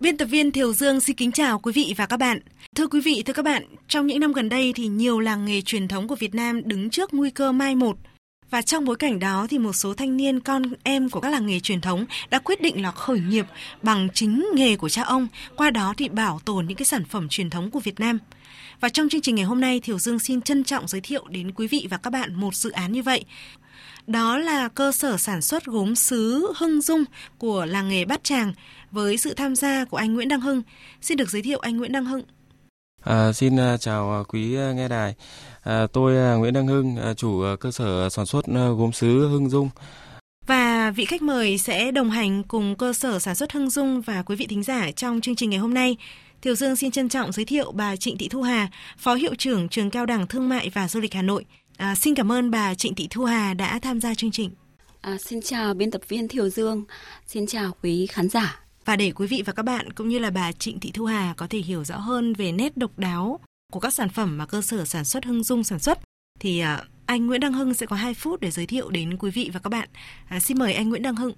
Biên tập viên Thiều Dương xin kính chào quý vị và các bạn. Thưa quý vị, thưa các bạn, trong những năm gần đây thì nhiều làng nghề truyền thống của Việt Nam đứng trước nguy cơ mai một. Và trong bối cảnh đó thì một số thanh niên con em của các làng nghề truyền thống đã quyết định là khởi nghiệp bằng chính nghề của cha ông, qua đó thì bảo tồn những cái sản phẩm truyền thống của Việt Nam. Và trong chương trình ngày hôm nay, Thiều Dương xin trân trọng giới thiệu đến quý vị và các bạn một dự án như vậy. Đó là cơ sở sản xuất gốm sứ Hưng Dung của làng nghề Bát Tràng với sự tham gia của anh Nguyễn Đăng Hưng. Xin được giới thiệu anh Nguyễn Đăng Hưng. À, xin uh, chào quý uh, nghe đài. À, tôi Nguyễn Đăng Hưng, chủ cơ sở sản xuất gốm sứ Hưng Dung. Và vị khách mời sẽ đồng hành cùng cơ sở sản xuất Hưng Dung và quý vị thính giả trong chương trình ngày hôm nay. Thiều Dương xin trân trọng giới thiệu bà Trịnh Thị Thu Hà, Phó Hiệu trưởng Trường Cao đẳng Thương mại và Du lịch Hà Nội. À, xin cảm ơn bà Trịnh Thị Thu Hà đã tham gia chương trình. À, xin chào biên tập viên Thiều Dương, xin chào quý khán giả. Và để quý vị và các bạn cũng như là bà Trịnh Thị Thu Hà có thể hiểu rõ hơn về nét độc đáo của các sản phẩm mà cơ sở sản xuất Hưng Dung sản xuất thì à, anh Nguyễn Đăng Hưng sẽ có 2 phút để giới thiệu đến quý vị và các bạn. À, xin mời anh Nguyễn Đăng Hưng.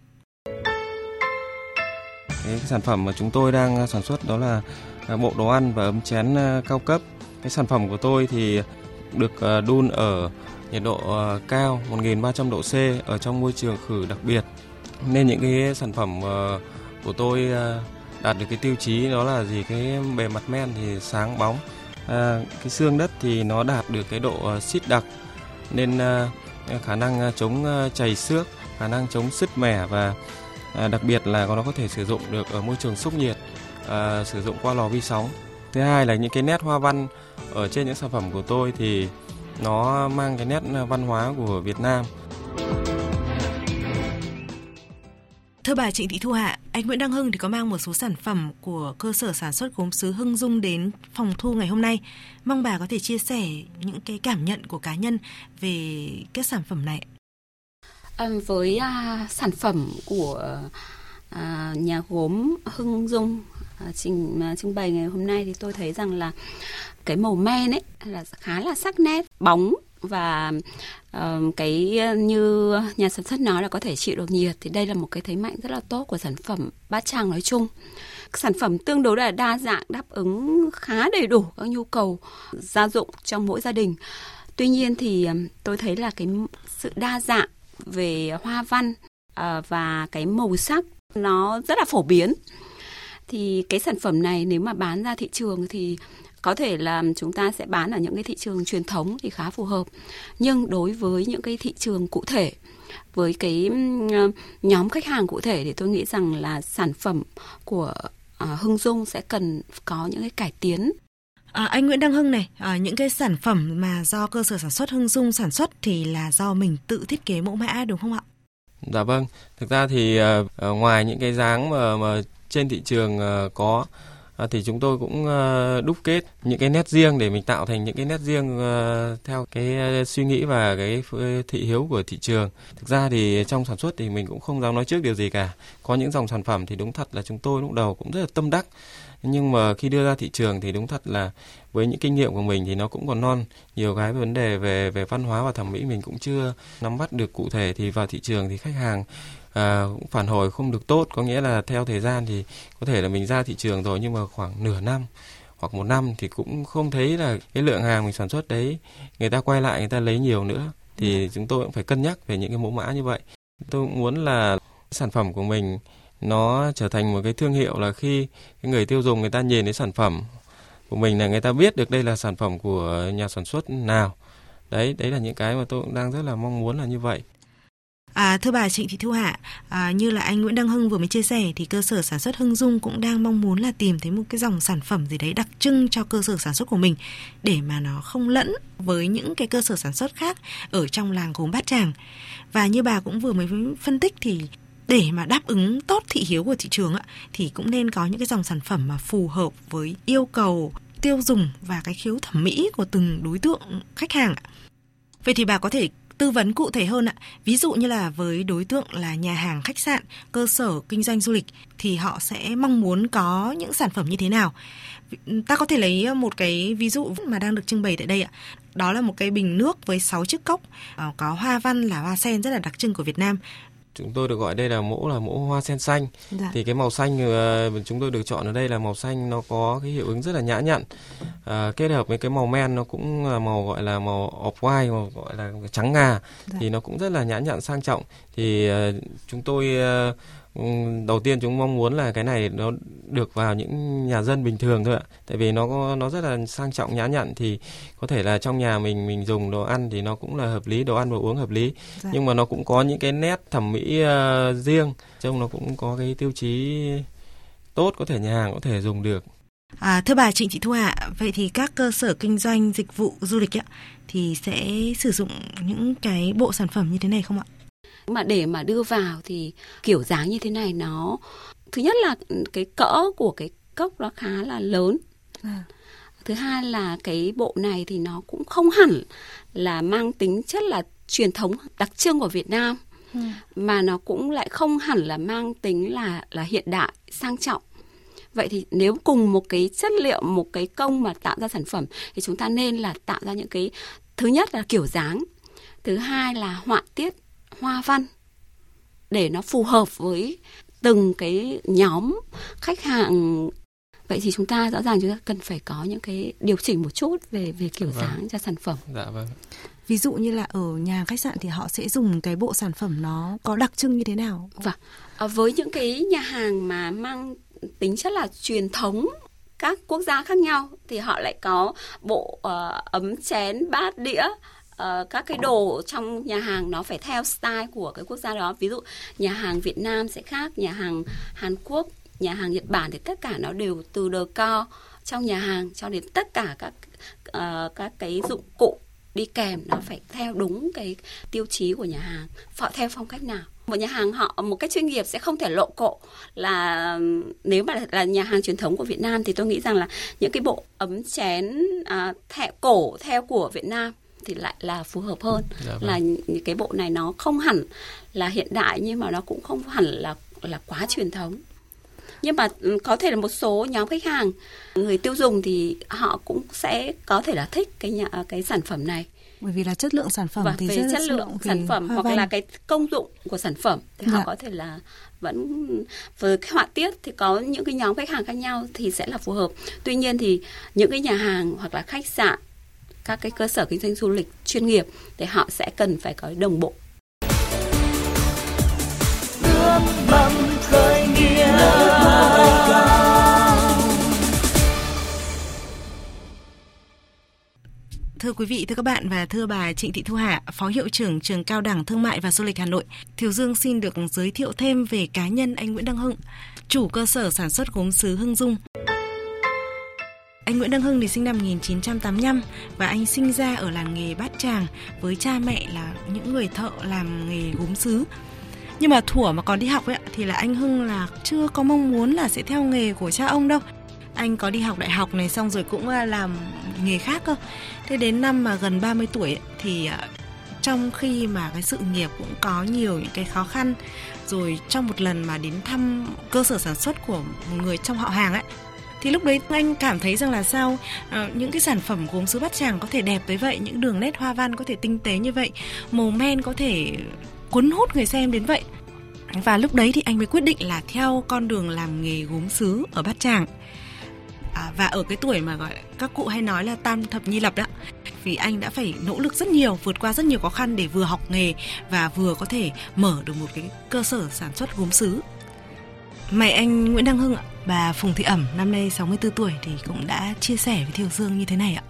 Cái sản phẩm mà chúng tôi đang sản xuất đó là à, bộ đồ ăn và ấm chén à, cao cấp. Cái sản phẩm của tôi thì được ờ, đun ở nhiệt độ ờ, cao 1300 độ C ở trong môi trường khử đặc biệt. Nên những cái sản phẩm ờ, của tôi đạt được cái tiêu chí đó là gì? Cái bề mặt men thì sáng bóng. À, cái xương đất thì nó đạt được cái độ xít đặc. Nên à, khả năng chống chảy xước khả năng chống sứt mẻ và à, đặc biệt là nó có thể sử dụng được ở môi trường xúc nhiệt à, sử dụng qua lò vi sóng thứ hai là những cái nét hoa văn ở trên những sản phẩm của tôi thì nó mang cái nét văn hóa của Việt Nam Thưa bà Trịnh Thị Thu Hạ, anh Nguyễn Đăng Hưng thì có mang một số sản phẩm của cơ sở sản xuất gốm sứ Hưng Dung đến phòng thu ngày hôm nay. Mong bà có thể chia sẻ những cái cảm nhận của cá nhân về các sản phẩm này. À, với à, sản phẩm của à, nhà gốm Hưng Dung À, trình à, trưng bày ngày hôm nay thì tôi thấy rằng là cái màu men ấy là khá là sắc nét, bóng và uh, cái ờ, như nhà sản xuất nói là có thể chịu được nhiệt thì đây là một cái thế mạnh rất là tốt của sản phẩm bát tràng nói chung. Sản phẩm tương đối là đa dạng đáp ứng khá đầy đủ các nhu cầu gia dụng trong mỗi gia đình. Tuy nhiên thì ờ, tôi thấy là cái sự đa dạng về hoa văn uh, và cái màu sắc nó rất là phổ biến thì cái sản phẩm này nếu mà bán ra thị trường thì có thể là chúng ta sẽ bán ở những cái thị trường truyền thống thì khá phù hợp nhưng đối với những cái thị trường cụ thể với cái nhóm khách hàng cụ thể thì tôi nghĩ rằng là sản phẩm của uh, Hưng Dung sẽ cần có những cái cải tiến À, anh Nguyễn Đăng Hưng này, à, những cái sản phẩm mà do cơ sở sản xuất Hưng Dung sản xuất thì là do mình tự thiết kế mẫu mã đúng không ạ? Dạ vâng, thực ra thì uh, ngoài những cái dáng mà, mà trên thị trường ờ, có ờ, thì chúng tôi cũng ờ, đúc kết những cái nét riêng để mình tạo thành những cái nét riêng theo cái suy nghĩ và cái thị hiếu của thị trường. Thực ra thì trong sản xuất thì mình cũng không dám nói trước điều gì cả. Có những dòng sản phẩm thì đúng thật là chúng tôi lúc đầu cũng rất là tâm đắc nhưng mà khi đưa ra thị trường thì đúng thật là với những kinh nghiệm của mình thì nó cũng còn non nhiều cái vấn đề về về văn hóa và thẩm mỹ mình cũng chưa nắm bắt được cụ thể thì vào thị trường thì khách hàng à, cũng phản hồi không được tốt có nghĩa là theo thời gian thì có thể là mình ra thị trường rồi nhưng mà khoảng nửa năm hoặc một năm thì cũng không thấy là cái lượng hàng mình sản xuất đấy người ta quay lại người ta lấy nhiều nữa. Thì ừ. chúng tôi cũng phải cân nhắc về những cái mẫu mã như vậy. Tôi cũng muốn là sản phẩm của mình nó trở thành một cái thương hiệu là khi cái người tiêu dùng người ta nhìn thấy sản phẩm của mình là người ta biết được đây là sản phẩm của nhà sản xuất nào. Đấy đấy là những cái mà tôi cũng đang rất là mong muốn là như vậy À, thưa bà Trịnh Thị Thu Hạ, à, như là anh Nguyễn Đăng Hưng vừa mới chia sẻ thì cơ sở sản xuất Hưng Dung cũng đang mong muốn là tìm thấy một cái dòng sản phẩm gì đấy đặc trưng cho cơ sở sản xuất của mình để mà nó không lẫn với những cái cơ sở sản xuất khác ở trong làng gốm Bát Tràng. Và như bà cũng vừa mới phân tích thì để mà đáp ứng tốt thị hiếu của thị trường ạ thì cũng nên có những cái dòng sản phẩm mà phù hợp với yêu cầu tiêu dùng và cái khiếu thẩm mỹ của từng đối tượng khách hàng ạ. Vậy thì bà có thể tư vấn cụ thể hơn ạ. Ví dụ như là với đối tượng là nhà hàng, khách sạn, cơ sở kinh doanh du lịch thì họ sẽ mong muốn có những sản phẩm như thế nào? Ta có thể lấy một cái ví dụ mà đang được trưng bày tại đây ạ. Đó là một cái bình nước với 6 chiếc cốc ờ, có hoa văn là hoa sen rất là đặc trưng của Việt Nam chúng tôi được gọi đây là mẫu là mẫu hoa sen xanh dạ. thì cái màu xanh uh, chúng tôi được chọn ở đây là màu xanh nó có cái hiệu ứng rất là nhã nhặn uh, kết hợp với cái màu men nó cũng là màu gọi là màu off white màu gọi là trắng ngà dạ. thì nó cũng rất là nhã nhặn sang trọng thì uh, chúng tôi đầu tiên chúng mong muốn là cái này nó được vào những nhà dân bình thường thôi ạ tại vì nó nó rất là sang trọng nhã nhặn thì có thể là trong nhà mình mình dùng đồ ăn thì nó cũng là hợp lý đồ ăn và uống hợp lý dạ. nhưng mà nó cũng có những cái nét thẩm mỹ uh, riêng trông nó cũng có cái tiêu chí tốt có thể nhà hàng có thể dùng được À, thưa bà Trịnh Thị Thu Hạ, vậy thì các cơ sở kinh doanh dịch vụ du lịch ấy, thì sẽ sử dụng những cái bộ sản phẩm như thế này không ạ? Mà để mà đưa vào thì kiểu dáng như thế này nó thứ nhất là cái cỡ của cái cốc nó khá là lớn à. thứ hai là cái bộ này thì nó cũng không hẳn là mang tính chất là truyền thống đặc trưng của Việt Nam ừ. mà nó cũng lại không hẳn là mang tính là là hiện đại sang trọng vậy thì nếu cùng một cái chất liệu một cái công mà tạo ra sản phẩm thì chúng ta nên là tạo ra những cái thứ nhất là kiểu dáng thứ hai là họa tiết hoa văn để nó phù hợp với từng cái nhóm khách hàng. Vậy thì chúng ta rõ ràng chúng ta cần phải có những cái điều chỉnh một chút về về kiểu vâng. dáng cho sản phẩm. Dạ vâng. Ví dụ như là ở nhà khách sạn thì họ sẽ dùng cái bộ sản phẩm nó có đặc trưng như thế nào? Vâng. À, với những cái nhà hàng mà mang tính chất là truyền thống các quốc gia khác nhau thì họ lại có bộ uh, ấm chén bát đĩa uh, các cái đồ trong nhà hàng nó phải theo style của cái quốc gia đó. Ví dụ nhà hàng Việt Nam sẽ khác nhà hàng Hàn Quốc nhà hàng Nhật Bản thì tất cả nó đều từ đồ co trong nhà hàng cho đến tất cả các uh, các cái dụng cụ đi kèm nó phải theo đúng cái tiêu chí của nhà hàng họ theo phong cách nào. Một nhà hàng họ một cách chuyên nghiệp sẽ không thể lộ cộ là nếu mà là nhà hàng truyền thống của Việt Nam thì tôi nghĩ rằng là những cái bộ ấm chén à, thẹ cổ theo của Việt Nam thì lại là phù hợp hơn. Dạ vâng. là những cái bộ này nó không hẳn là hiện đại nhưng mà nó cũng không hẳn là là quá truyền thống. Nhưng mà ừ, có thể là một số nhóm khách hàng người tiêu dùng thì họ cũng sẽ có thể là thích cái nhà cái sản phẩm này. Bởi vì là chất lượng sản phẩm và thì về rất chất lượng sản phẩm hoặc là cái công dụng của sản phẩm thì dạ. họ có thể là vẫn với cái họa tiết thì có những cái nhóm khách hàng khác nhau thì sẽ là phù hợp. Tuy nhiên thì những cái nhà hàng hoặc là khách sạn các cái cơ sở kinh doanh du lịch chuyên nghiệp thì họ sẽ cần phải có đồng bộ. Thưa quý vị, thưa các bạn và thưa bà Trịnh Thị Thu Hà, Phó Hiệu trưởng Trường Cao đẳng Thương mại và Du lịch Hà Nội, Thiều Dương xin được giới thiệu thêm về cá nhân anh Nguyễn Đăng Hưng, chủ cơ sở sản xuất gốm sứ Hưng Dung. Anh Nguyễn Đăng Hưng thì sinh năm 1985 và anh sinh ra ở làng nghề Bát Tràng với cha mẹ là những người thợ làm nghề gốm sứ. Nhưng mà thủa mà còn đi học ấy thì là anh Hưng là chưa có mong muốn là sẽ theo nghề của cha ông đâu. Anh có đi học đại học này xong rồi cũng à, làm nghề khác cơ. Thế đến năm mà gần 30 tuổi ấy, thì à, trong khi mà cái sự nghiệp cũng có nhiều những cái khó khăn rồi trong một lần mà đến thăm cơ sở sản xuất của một người trong họ hàng ấy thì lúc đấy anh cảm thấy rằng là sao? Ờ, những cái sản phẩm gốm sứ bát tràng có thể đẹp tới vậy những đường nét hoa văn có thể tinh tế như vậy màu men có thể cuốn hút người xem đến vậy. Và lúc đấy thì anh mới quyết định là theo con đường làm nghề gốm sứ ở bát tràng. À, và ở cái tuổi mà gọi các cụ hay nói là tam thập nhi lập đó vì anh đã phải nỗ lực rất nhiều vượt qua rất nhiều khó khăn để vừa học nghề và vừa có thể mở được một cái cơ sở sản xuất gốm sứ mẹ anh Nguyễn Đăng Hưng ạ. Bà Phùng Thị Ẩm năm nay 64 tuổi thì cũng đã chia sẻ với Thiều Dương như thế này ạ.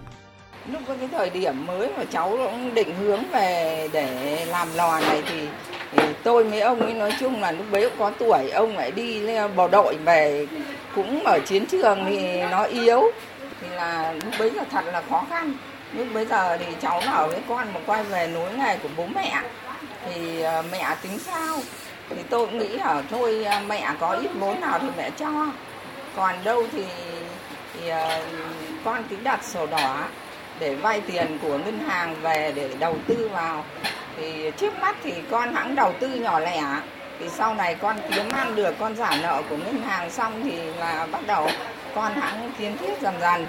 Lúc có cái thời điểm mới mà cháu cũng định hướng về để làm lò này thì, thì tôi với ông ấy nói chung là lúc bấy cũng có tuổi ông lại đi bộ đội về cũng ở chiến trường thì nó yếu. Thì là lúc bấy giờ thật là khó khăn. Lúc bây giờ thì cháu ở với con mà quay về núi này của bố mẹ. Thì ờ, mẹ tính sao? Thì tôi cũng nghĩ ở thôi ờ, mẹ có ít vốn nào thì mẹ cho còn đâu thì, thì uh, con cứ đặt sổ đỏ để vay tiền của ngân hàng về để đầu tư vào. Thì trước mắt thì con hãng đầu tư nhỏ lẻ. Thì sau này con kiếm ăn được con trả nợ của ngân hàng xong thì là bắt đầu con hãng kiến thiết dần dần.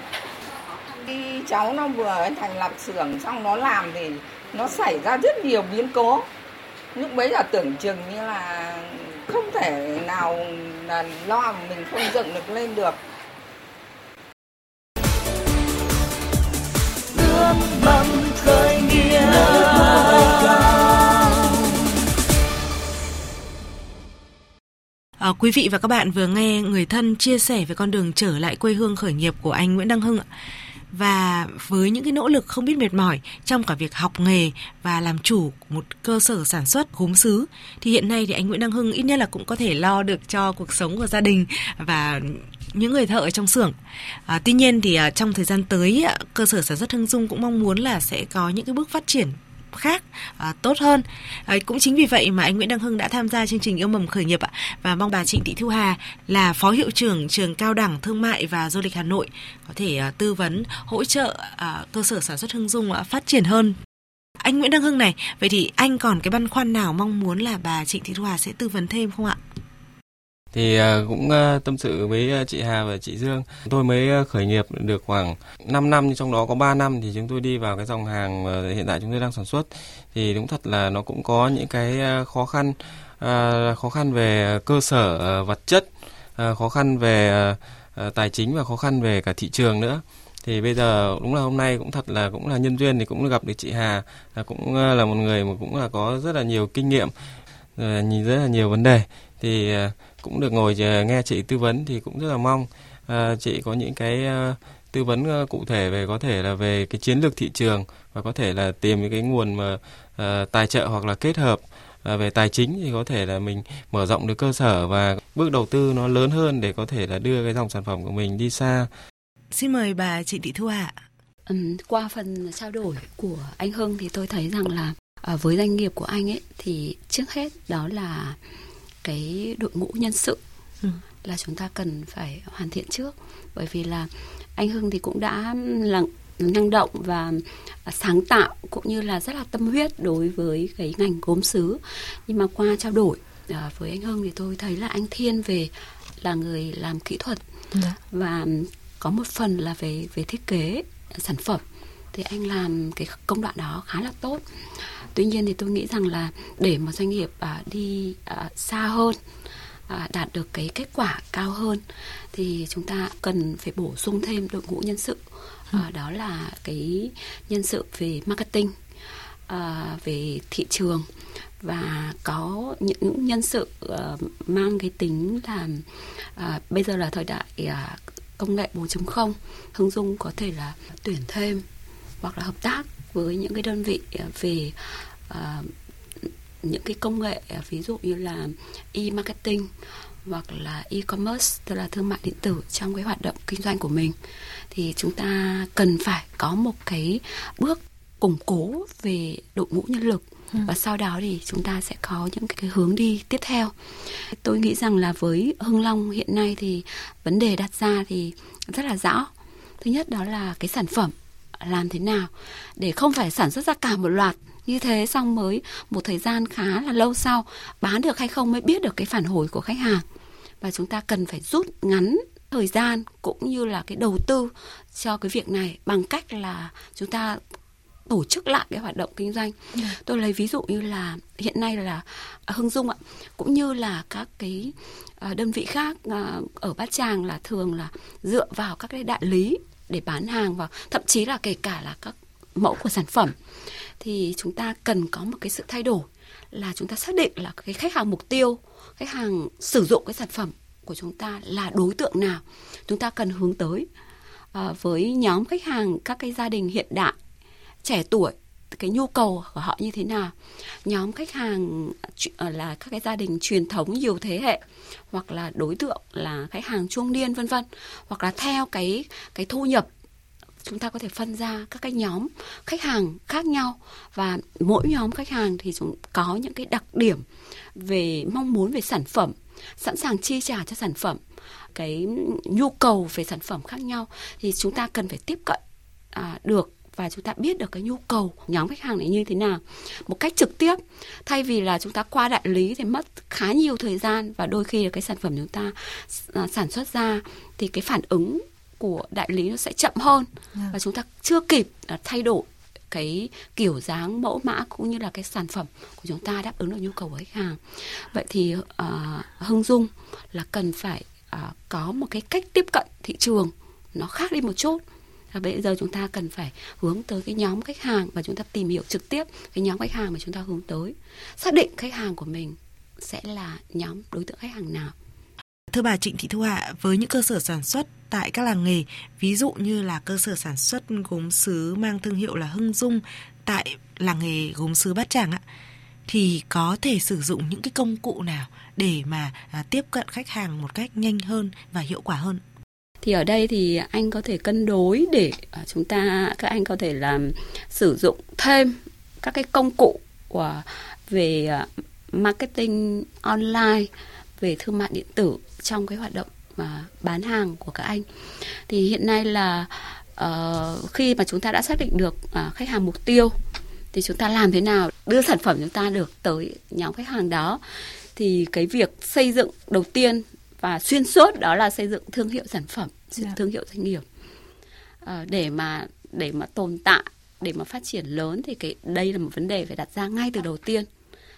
Khi cháu nó vừa thành lập xưởng xong nó làm thì nó xảy ra rất nhiều biến cố. Lúc bấy giờ tưởng chừng như là không thể nào là lo mình không dựng được lên được khởi À, quý vị và các bạn vừa nghe người thân chia sẻ về con đường trở lại quê hương khởi nghiệp của anh Nguyễn Đăng Hưng ạ. Và với những cái nỗ lực không biết mệt mỏi trong cả việc học nghề và làm chủ một cơ sở sản xuất gốm sứ thì hiện nay thì anh Nguyễn Đăng Hưng ít nhất là cũng có thể lo được cho cuộc sống của gia đình và những người thợ ở trong xưởng. À, tuy nhiên thì à, trong thời gian tới à, cơ sở sản xuất Hưng Dung cũng mong muốn là sẽ có những cái bước phát triển khác à, tốt hơn. À, cũng chính vì vậy mà anh Nguyễn Đăng Hưng đã tham gia chương trình yêu mầm khởi nghiệp ạ. Và mong bà Trịnh Thị Thu Hà là phó hiệu trưởng trường cao đẳng thương mại và du lịch Hà Nội có thể à, tư vấn hỗ trợ à, cơ sở sản xuất Hưng Dung à, phát triển hơn. Anh Nguyễn Đăng Hưng này vậy thì anh còn cái băn khoăn nào mong muốn là bà Trịnh Thị Thu Hà sẽ tư vấn thêm không ạ? Thì ờ, cũng ờ, tâm sự với ờ, chị Hà và chị Dương. Tôi mới khởi nghiệp được khoảng 5 năm, trong đó có 3 năm thì chúng tôi đi vào cái dòng hàng hiện tại chúng tôi đang sản xuất. Thì đúng thật là nó cũng có những cái khó khăn, khó khăn về cơ sở vật chất, khó khăn về tài chính và khó khăn về cả thị trường nữa thì bây giờ đúng là hôm nay cũng thật là cũng là nhân duyên thì cũng gặp được chị Hà là cũng là một người mà cũng là có rất là nhiều kinh nghiệm nhìn rất là nhiều vấn đề thì cũng được ngồi nghe chị tư vấn thì cũng rất là mong à, chị có những cái à, tư vấn à, cụ thể về có thể là về cái chiến lược thị trường và có thể là tìm những cái nguồn mà à, tài trợ hoặc là kết hợp à, về tài chính thì có thể là mình mở rộng được cơ sở và bước đầu tư nó lớn hơn để có thể là đưa cái dòng sản phẩm của mình đi xa. Xin mời bà chị Thị Thu Hà. Ừ, qua phần trao đổi của anh Hưng thì tôi thấy rằng là à, với doanh nghiệp của anh ấy thì trước hết đó là cái đội ngũ nhân sự ừ. là chúng ta cần phải hoàn thiện trước bởi vì là anh Hưng thì cũng đã là năng động và sáng tạo cũng như là rất là tâm huyết đối với cái ngành gốm sứ nhưng mà qua trao đổi à, với anh Hưng thì tôi thấy là anh thiên về là người làm kỹ thuật dạ. và có một phần là về về thiết kế sản phẩm thì anh làm cái công đoạn đó khá là tốt tuy nhiên thì tôi nghĩ rằng là để một doanh nghiệp à, đi à, xa hơn à, đạt được cái kết quả cao hơn thì chúng ta cần phải bổ sung thêm đội ngũ nhân sự. À, đó là cái nhân sự về marketing à, về thị trường và có những nhân sự uh, mang cái tính là uh, bây giờ là thời đại uh, công nghệ 4.0 Hưng Dung có thể là tuyển thêm hoặc là hợp tác với những cái đơn vị à, về uh, những cái công nghệ à, ví dụ như là e-marketing hoặc là e-commerce tức là thương mại điện tử trong cái hoạt động kinh doanh của mình thì chúng ta cần phải có một cái bước củng cố về đội ngũ nhân lực. Ừ. và sau đó thì chúng ta sẽ có những cái hướng đi tiếp theo. Tôi nghĩ rằng là với hưng long hiện nay thì vấn đề đặt ra thì rất là rõ. Thứ nhất đó là cái sản phẩm làm thế nào để không phải sản xuất ra cả một loạt như thế xong mới một thời gian khá là lâu sau bán được hay không mới biết được cái phản hồi của khách hàng và chúng ta cần phải rút ngắn thời gian cũng như là cái đầu tư cho cái việc này bằng cách là chúng ta tổ chức lại cái hoạt động kinh doanh. Dạ. Tôi lấy ví dụ như là hiện nay là Hưng Dung ạ, cũng như là các cái à, đơn vị khác à, ở Bát Tràng là thường là dựa vào các cái đại lý để bán hàng và thậm chí là kể cả là các mẫu của sản phẩm. Thì chúng ta cần có một cái sự thay đổi là chúng ta xác định là cái khách hàng mục tiêu khách hàng sử dụng cái sản phẩm của chúng ta là đối tượng nào. Chúng ta cần hướng tới à, với nhóm khách hàng các cái gia đình hiện đại trẻ tuổi cái nhu cầu của họ như thế nào. Nhóm khách hàng ờ, là các cái gia đình truyền thống nhiều thế hệ hoặc là đối tượng là khách hàng trung niên vân vân hoặc là theo cái cái thu nhập chúng ta có thể phân ra các cái nhóm khách hàng khác nhau. Và mỗi nhóm khách hàng thì chúng có những cái đặc điểm về mong muốn về sản phẩm sẵn sàng chi trả cho sản phẩm cái nhu cầu về sản phẩm khác nhau thì chúng ta cần phải tiếp cận à, được và chúng ta biết được cái nhu cầu nhóm khách hàng này như thế nào. Một cách trực tiếp thay vì là chúng ta qua đại lý thì mất khá nhiều thời gian và đôi khi là cái sản phẩm chúng ta à, sản xuất ra thì cái phản ứng của đại lý nó sẽ chậm hơn. Và chúng ta chưa kịp à, thay đổi cái kiểu dáng mẫu mã cũng như là cái sản phẩm của chúng ta đáp ứng được nhu cầu của khách hàng. Vậy thì uh, hưng dung là cần phải uh, có một cái cách tiếp cận thị trường nó khác đi một chút và bây giờ chúng ta cần phải hướng tới cái nhóm khách hàng và chúng ta tìm hiểu trực tiếp cái nhóm khách hàng mà chúng ta hướng tới xác định khách hàng của mình sẽ là nhóm đối tượng khách hàng nào Thưa bà Trịnh Thị Thu Hạ, với những cơ sở sản xuất tại các làng nghề, ví dụ như là cơ sở sản xuất gốm sứ mang thương hiệu là Hưng Dung tại làng nghề gốm sứ Bát Tràng ạ, thì có thể sử dụng những cái công cụ nào để mà à, tiếp cận khách hàng một cách nhanh hơn và hiệu quả hơn? Thì ở đây thì anh có thể cân đối để à, chúng ta các anh có thể làm sử dụng thêm các cái công cụ của về à, marketing online về thương mại điện tử trong cái hoạt động mà bán hàng của các anh. Thì hiện nay là uh, khi mà chúng ta đã xác định được uh, khách hàng mục tiêu thì chúng ta làm thế nào đưa sản phẩm chúng ta được tới nhóm khách hàng đó. Thì cái việc xây dựng đầu tiên và xuyên suốt đó là xây dựng thương hiệu sản phẩm yeah. Dạ. thương hiệu doanh nghiệp à, để mà để mà tồn tại để mà phát triển lớn thì cái đây là một vấn đề phải đặt ra ngay từ đầu tiên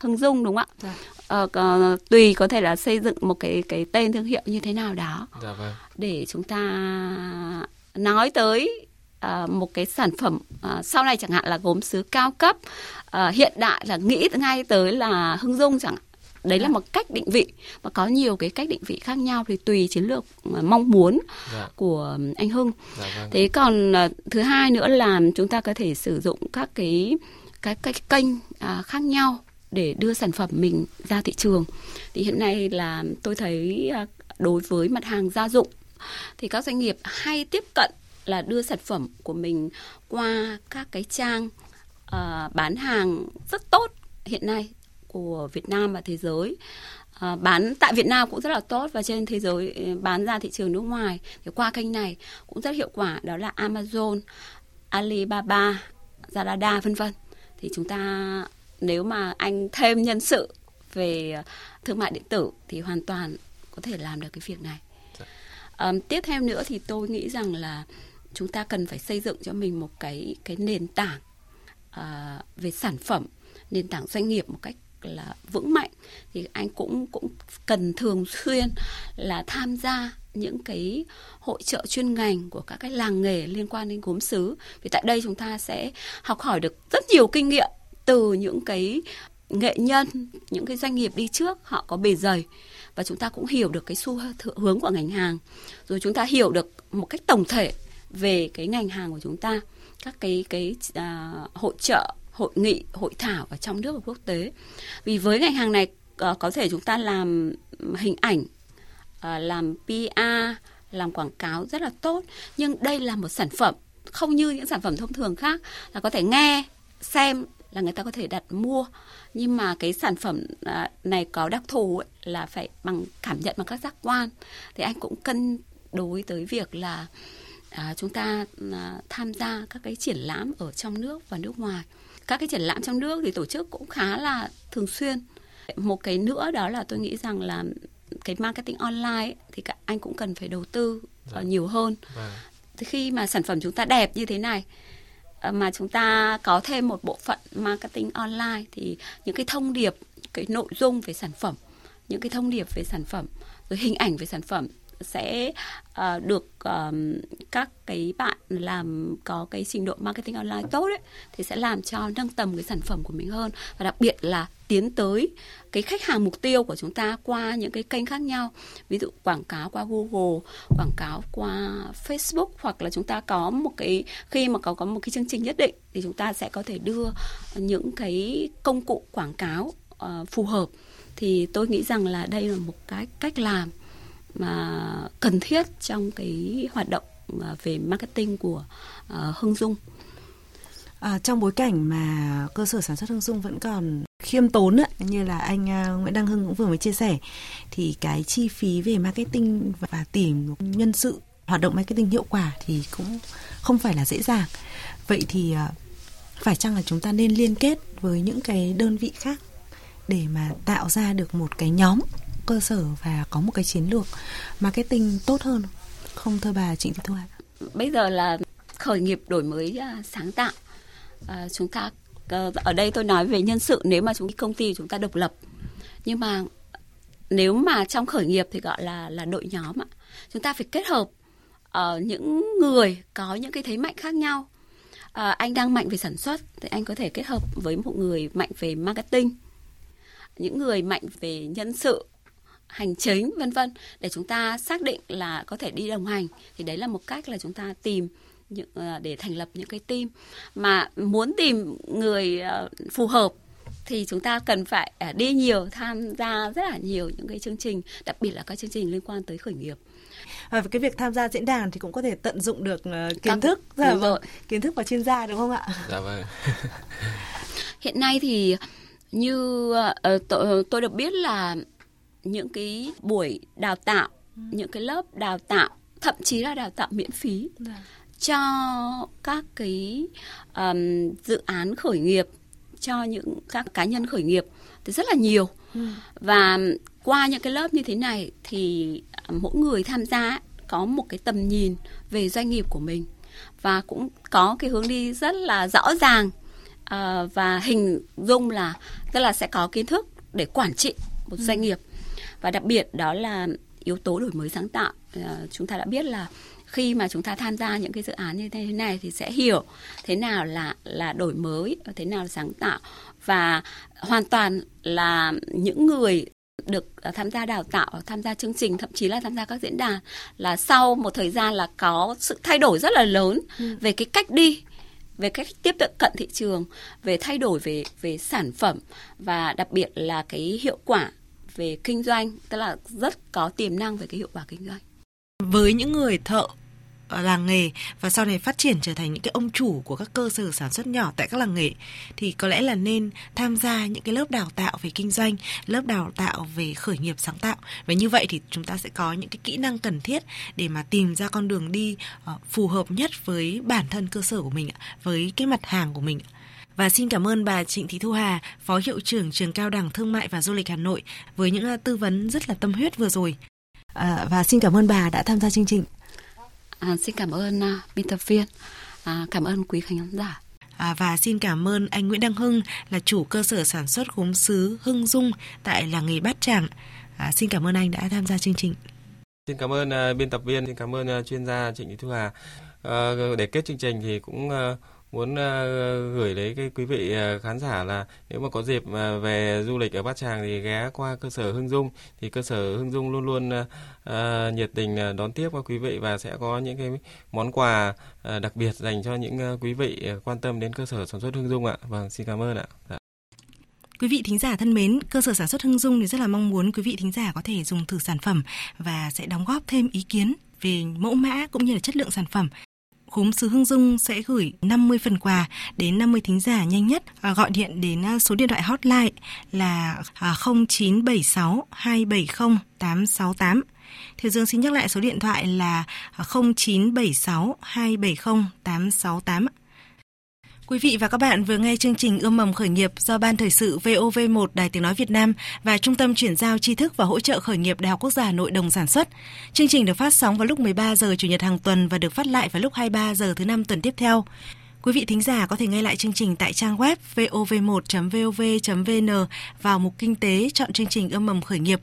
Hưng Dung đúng không ạ? Dạ. Ờ, có, tùy có thể là xây dựng một cái cái tên thương hiệu như thế nào đó dạ, vâng. để chúng ta nói tới uh, một cái sản phẩm uh, sau này chẳng hạn là gốm sứ cao cấp uh, hiện đại là nghĩ ngay tới là Hưng Dung chẳng hạn đấy là dạ. một cách định vị và có nhiều cái cách định vị khác nhau thì tùy chiến lược mong muốn dạ. của anh Hưng dạ, vâng. thế còn uh, thứ hai nữa là chúng ta có thể sử dụng các cái cái cái kênh uh, khác nhau để đưa sản phẩm mình ra thị trường thì hiện nay là tôi thấy uh, đối với mặt hàng gia dụng thì các doanh nghiệp hay tiếp cận là đưa sản phẩm của mình qua các cái trang uh, bán hàng rất tốt hiện nay của Việt Nam và thế giới. À, bán tại Việt Nam cũng rất là tốt và trên thế giới ừ, bán ra thị trường nước ngoài. Thì qua kênh này cũng rất hiệu quả đó là Amazon, Alibaba, Lazada vân vân. Thì chúng ta nếu mà anh thêm nhân sự về thương mại điện tử thì hoàn toàn có thể làm được cái việc này. À, tiếp theo nữa thì tôi nghĩ rằng là chúng ta cần phải xây dựng cho mình một cái cái nền tảng à, về sản phẩm, nền tảng doanh nghiệp một cách là vững mạnh thì anh cũng cũng cần thường xuyên là tham gia những cái hội trợ chuyên ngành của các cái làng nghề liên quan đến gốm sứ. Vì tại đây chúng ta sẽ học hỏi được rất nhiều kinh nghiệm từ những cái nghệ nhân những cái doanh nghiệp đi trước họ có bề dày. Và chúng ta cũng hiểu được cái xu hướng của ngành hàng. Rồi chúng ta hiểu được một cách tổng thể về cái ngành hàng của chúng ta các cái cái à, hội trợ hội nghị hội thảo ở trong nước và quốc tế. Vì với ngành hàng này ờ, có thể chúng ta làm hình ảnh ờ, làm PR làm quảng cáo rất là tốt. Nhưng đây là một sản phẩm không như những sản phẩm thông thường khác là có thể nghe xem là người ta có thể đặt mua. Nhưng mà cái sản phẩm ờ, này có đặc thù ấy, là phải bằng cảm nhận bằng các giác quan. Thì anh cũng cân đối tới việc là à, chúng ta à, tham gia các cái triển lãm ở trong nước và nước ngoài các cái triển lãm trong nước thì tổ chức cũng khá là thường xuyên. Một cái nữa đó là tôi nghĩ rằng là cái marketing online ấy, thì các anh cũng cần phải đầu tư dạ. nhiều hơn. Thì khi mà sản phẩm chúng ta đẹp như thế này ờ, mà chúng ta có thêm một bộ phận marketing online thì những cái thông điệp cái nội dung về sản phẩm những cái thông điệp về sản phẩm rồi hình ảnh về sản phẩm sẽ uh, được uh, các cái bạn làm có cái trình độ marketing online tốt đấy thì sẽ làm cho nâng tầm cái sản phẩm của mình hơn. Và đặc biệt là tiến tới cái khách hàng mục tiêu của chúng ta qua những cái kênh khác nhau. Ví dụ quảng cáo qua Google quảng cáo qua Facebook hoặc là chúng ta có một cái khi mà có có một cái chương trình nhất định thì chúng ta sẽ có thể đưa những cái công cụ quảng cáo uh, phù hợp. Thì tôi nghĩ rằng là đây là một cái cách làm mà cần thiết trong cái hoạt động à, về marketing của à, Hưng Dung. À, trong bối cảnh mà cơ sở sản xuất Hưng Dung vẫn còn khiêm tốn ấy, như là anh à, Nguyễn Đăng Hưng cũng vừa mới chia sẻ thì cái chi phí về marketing và, tìm nhân sự hoạt động marketing hiệu quả thì cũng không phải là dễ dàng. Vậy thì phải chăng là chúng ta nên liên kết với những cái đơn vị khác để mà tạo ra được một cái nhóm cơ sở và có một cái chiến lược marketing tốt hơn không? Thưa bà Trịnh Thị Thu Hà? Bây giờ là khởi nghiệp đổi mới à, sáng tạo. À, chúng ta ờ, ở đây tôi nói về nhân sự nếu mà chúng công ty chúng ta độc lập. Nhưng mà nếu mà trong khởi nghiệp thì gọi là là đội nhóm ạ. Chúng ta phải kết hợp uh, những người có những cái thế mạnh khác nhau. Uh, anh đang mạnh về sản xuất thì anh có thể kết hợp với một người mạnh về marketing. Những người mạnh về nhân sự hành chính vân vân để chúng ta xác định là có thể đi đồng hành. Thì đấy là một cách là chúng ta tìm những ờ, để thành lập những cái team. Mà muốn tìm người ờ, phù hợp thì chúng ta cần phải ờ, đi nhiều tham gia rất là nhiều những cái chương trình đặc biệt là các chương trình liên quan tới khởi nghiệp. Và cái việc tham gia diễn đàn thì cũng có thể tận dụng được kiến Các, thức. Dạ, vâng, kiến thức và chuyên gia đúng không ạ? Dạ vâng. Hiện nay thì như uh, tôi, tôi được biết là những cái buổi đào tạo những cái lớp đào tạo thậm chí là đào tạo miễn phí dạ cho các cái um, dự án khởi nghiệp cho những các cá nhân khởi nghiệp thì rất là nhiều ừ. và qua những cái lớp như thế này thì mỗi người tham gia có một cái tầm nhìn về doanh nghiệp của mình và cũng có cái hướng đi rất là rõ ràng uh, và hình dung là tức là sẽ có kiến thức để quản trị một ừ. doanh nghiệp và đặc biệt đó là yếu tố đổi mới sáng tạo uh, chúng ta đã biết là khi mà chúng ta tham gia những cái dự án như thế này thì sẽ hiểu thế nào là là đổi mới thế nào là sáng tạo và hoàn toàn là những người được à, tham gia đào tạo tham gia chương trình thậm chí là tham gia các diễn đàn là sau một thời gian là có sự thay đổi rất là lớn ừ. về cái cách đi về cách tiếp cận thị trường về thay đổi về về sản phẩm và đặc biệt là cái hiệu quả về kinh doanh tức là rất có tiềm năng về cái hiệu quả kinh doanh với những người thợ à, làng nghề và sau này phát triển trở thành những cái ông chủ của các cơ sở sản xuất nhỏ tại các làng nghề thì có lẽ là nên tham gia những cái lớp đào tạo về kinh doanh, lớp đào tạo về khởi nghiệp sáng tạo. Và như vậy thì chúng ta sẽ có những cái kỹ năng cần thiết để mà tìm ra con đường đi ờ, phù hợp nhất với bản thân cơ sở của mình, với cái mặt hàng của mình. Và xin cảm ơn bà Trịnh Thị Thu Hà, Phó Hiệu trưởng Trường Cao đẳng Thương mại và Du lịch Hà Nội với những tư vấn rất là tâm huyết vừa rồi. À, và xin cảm ơn bà đã tham gia chương trình. À, xin cảm ơn uh, biên tập viên, à, cảm ơn quý khán giả. À, và xin cảm ơn anh Nguyễn Đăng Hưng là chủ cơ sở sản xuất gốm sứ Hưng Dung tại làng nghề Bát Tràng. À, xin cảm ơn anh đã tham gia chương trình. Xin cảm ơn uh, biên tập viên, xin cảm ơn uh, chuyên gia Trịnh Thị Thu Hà. Uh, để kết chương trình thì cũng uh, muốn ờ, gửi đến cái quý vị ờ, khán giả là nếu mà có dịp ờ, về du lịch ở Bát Tràng thì ghé qua cơ sở Hưng Dung thì cơ sở Hưng Dung luôn luôn nhiệt tình đón tiếp các quý vị và sẽ có những cái món quà đặc biệt dành cho những quý vị quan tâm đến cơ sở sản xuất Hưng Dung ạ. Vâng, xin cảm ơn ạ. Dạ. Quý vị thính giả thân mến, cơ sở sản xuất Hưng Dung thì rất là mong muốn quý vị thính giả có thể dùng thử sản phẩm và sẽ đóng góp thêm ý kiến về mẫu mã cũng như là chất lượng sản phẩm Gốm sứ hương Dung sẽ gửi 50 phần quà đến 50 thính giả nhanh nhất. À, gọi điện đến à, số điện thoại hotline là 0976 270 868. Thiều Dương xin nhắc lại số điện thoại là 0976 270 868. Quý vị và các bạn vừa nghe chương trình Ươm mầm khởi nghiệp do Ban Thời sự VOV1 Đài Tiếng Nói Việt Nam và Trung tâm Chuyển giao tri thức và hỗ trợ khởi nghiệp Đại học Quốc gia Hà Nội đồng sản xuất. Chương trình được phát sóng vào lúc 13 giờ Chủ nhật hàng tuần và được phát lại vào lúc 23 giờ thứ năm tuần tiếp theo. Quý vị thính giả có thể nghe lại chương trình tại trang web vov1.vov.vn vào mục kinh tế chọn chương trình ươm mầm khởi nghiệp.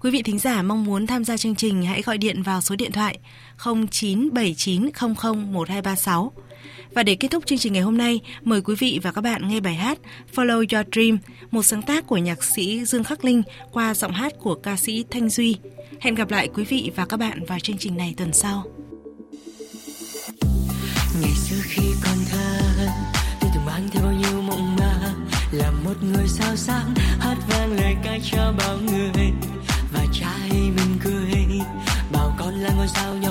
Quý vị thính giả mong muốn tham gia chương trình, hãy gọi điện vào số điện thoại 0979001236. Và để kết thúc chương trình ngày hôm nay, mời quý vị và các bạn nghe bài hát Follow Your Dream, một sáng tác của nhạc sĩ Dương Khắc Linh qua giọng hát của ca sĩ Thanh Duy. Hẹn gặp lại quý vị và các bạn vào chương trình này tuần sau. Ngày xưa khi còn thơ, tôi từng mang theo bao nhiêu mộng mơ là một người sao sáng hát vang lời ca cho bao người và trai mình cười bảo con là ngôi sao nhỏ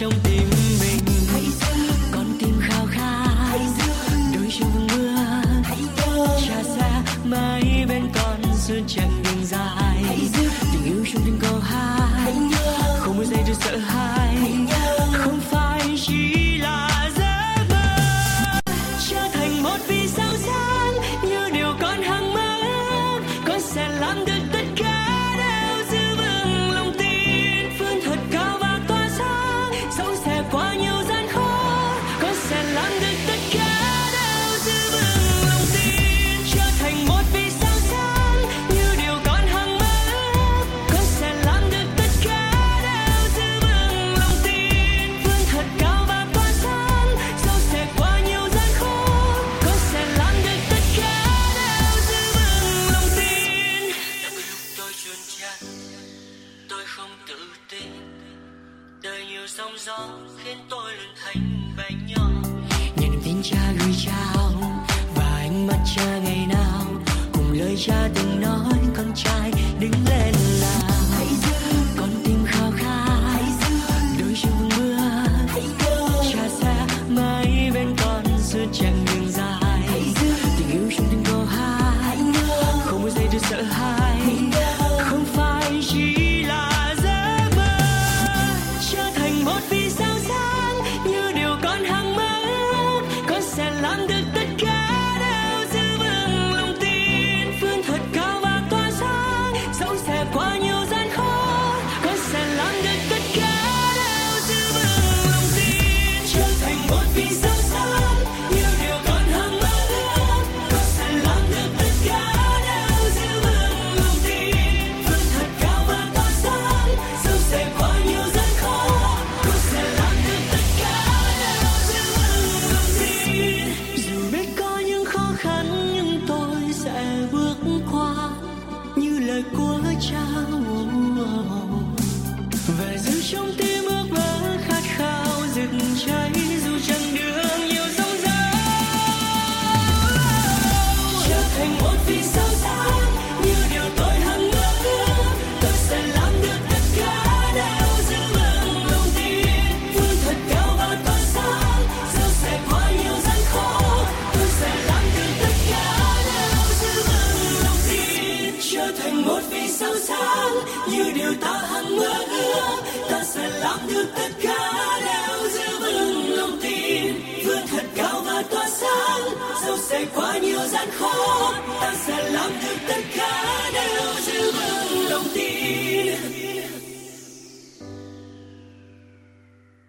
trong tim mình. Con tim khao khát. Đôi chân vùng mưa trà xa mãi bên con suốt chặng đường dài. Tình yêu trong tim có hai không một giây được sợ hãi. Không phải chỉ là giấc mơ. Trở thành một vì sao sáng như điều con hằng mơ con sẽ làm được tất cả. 家。trải qua nhiều gian khó ta sẽ làm được tất cả để lưu giữ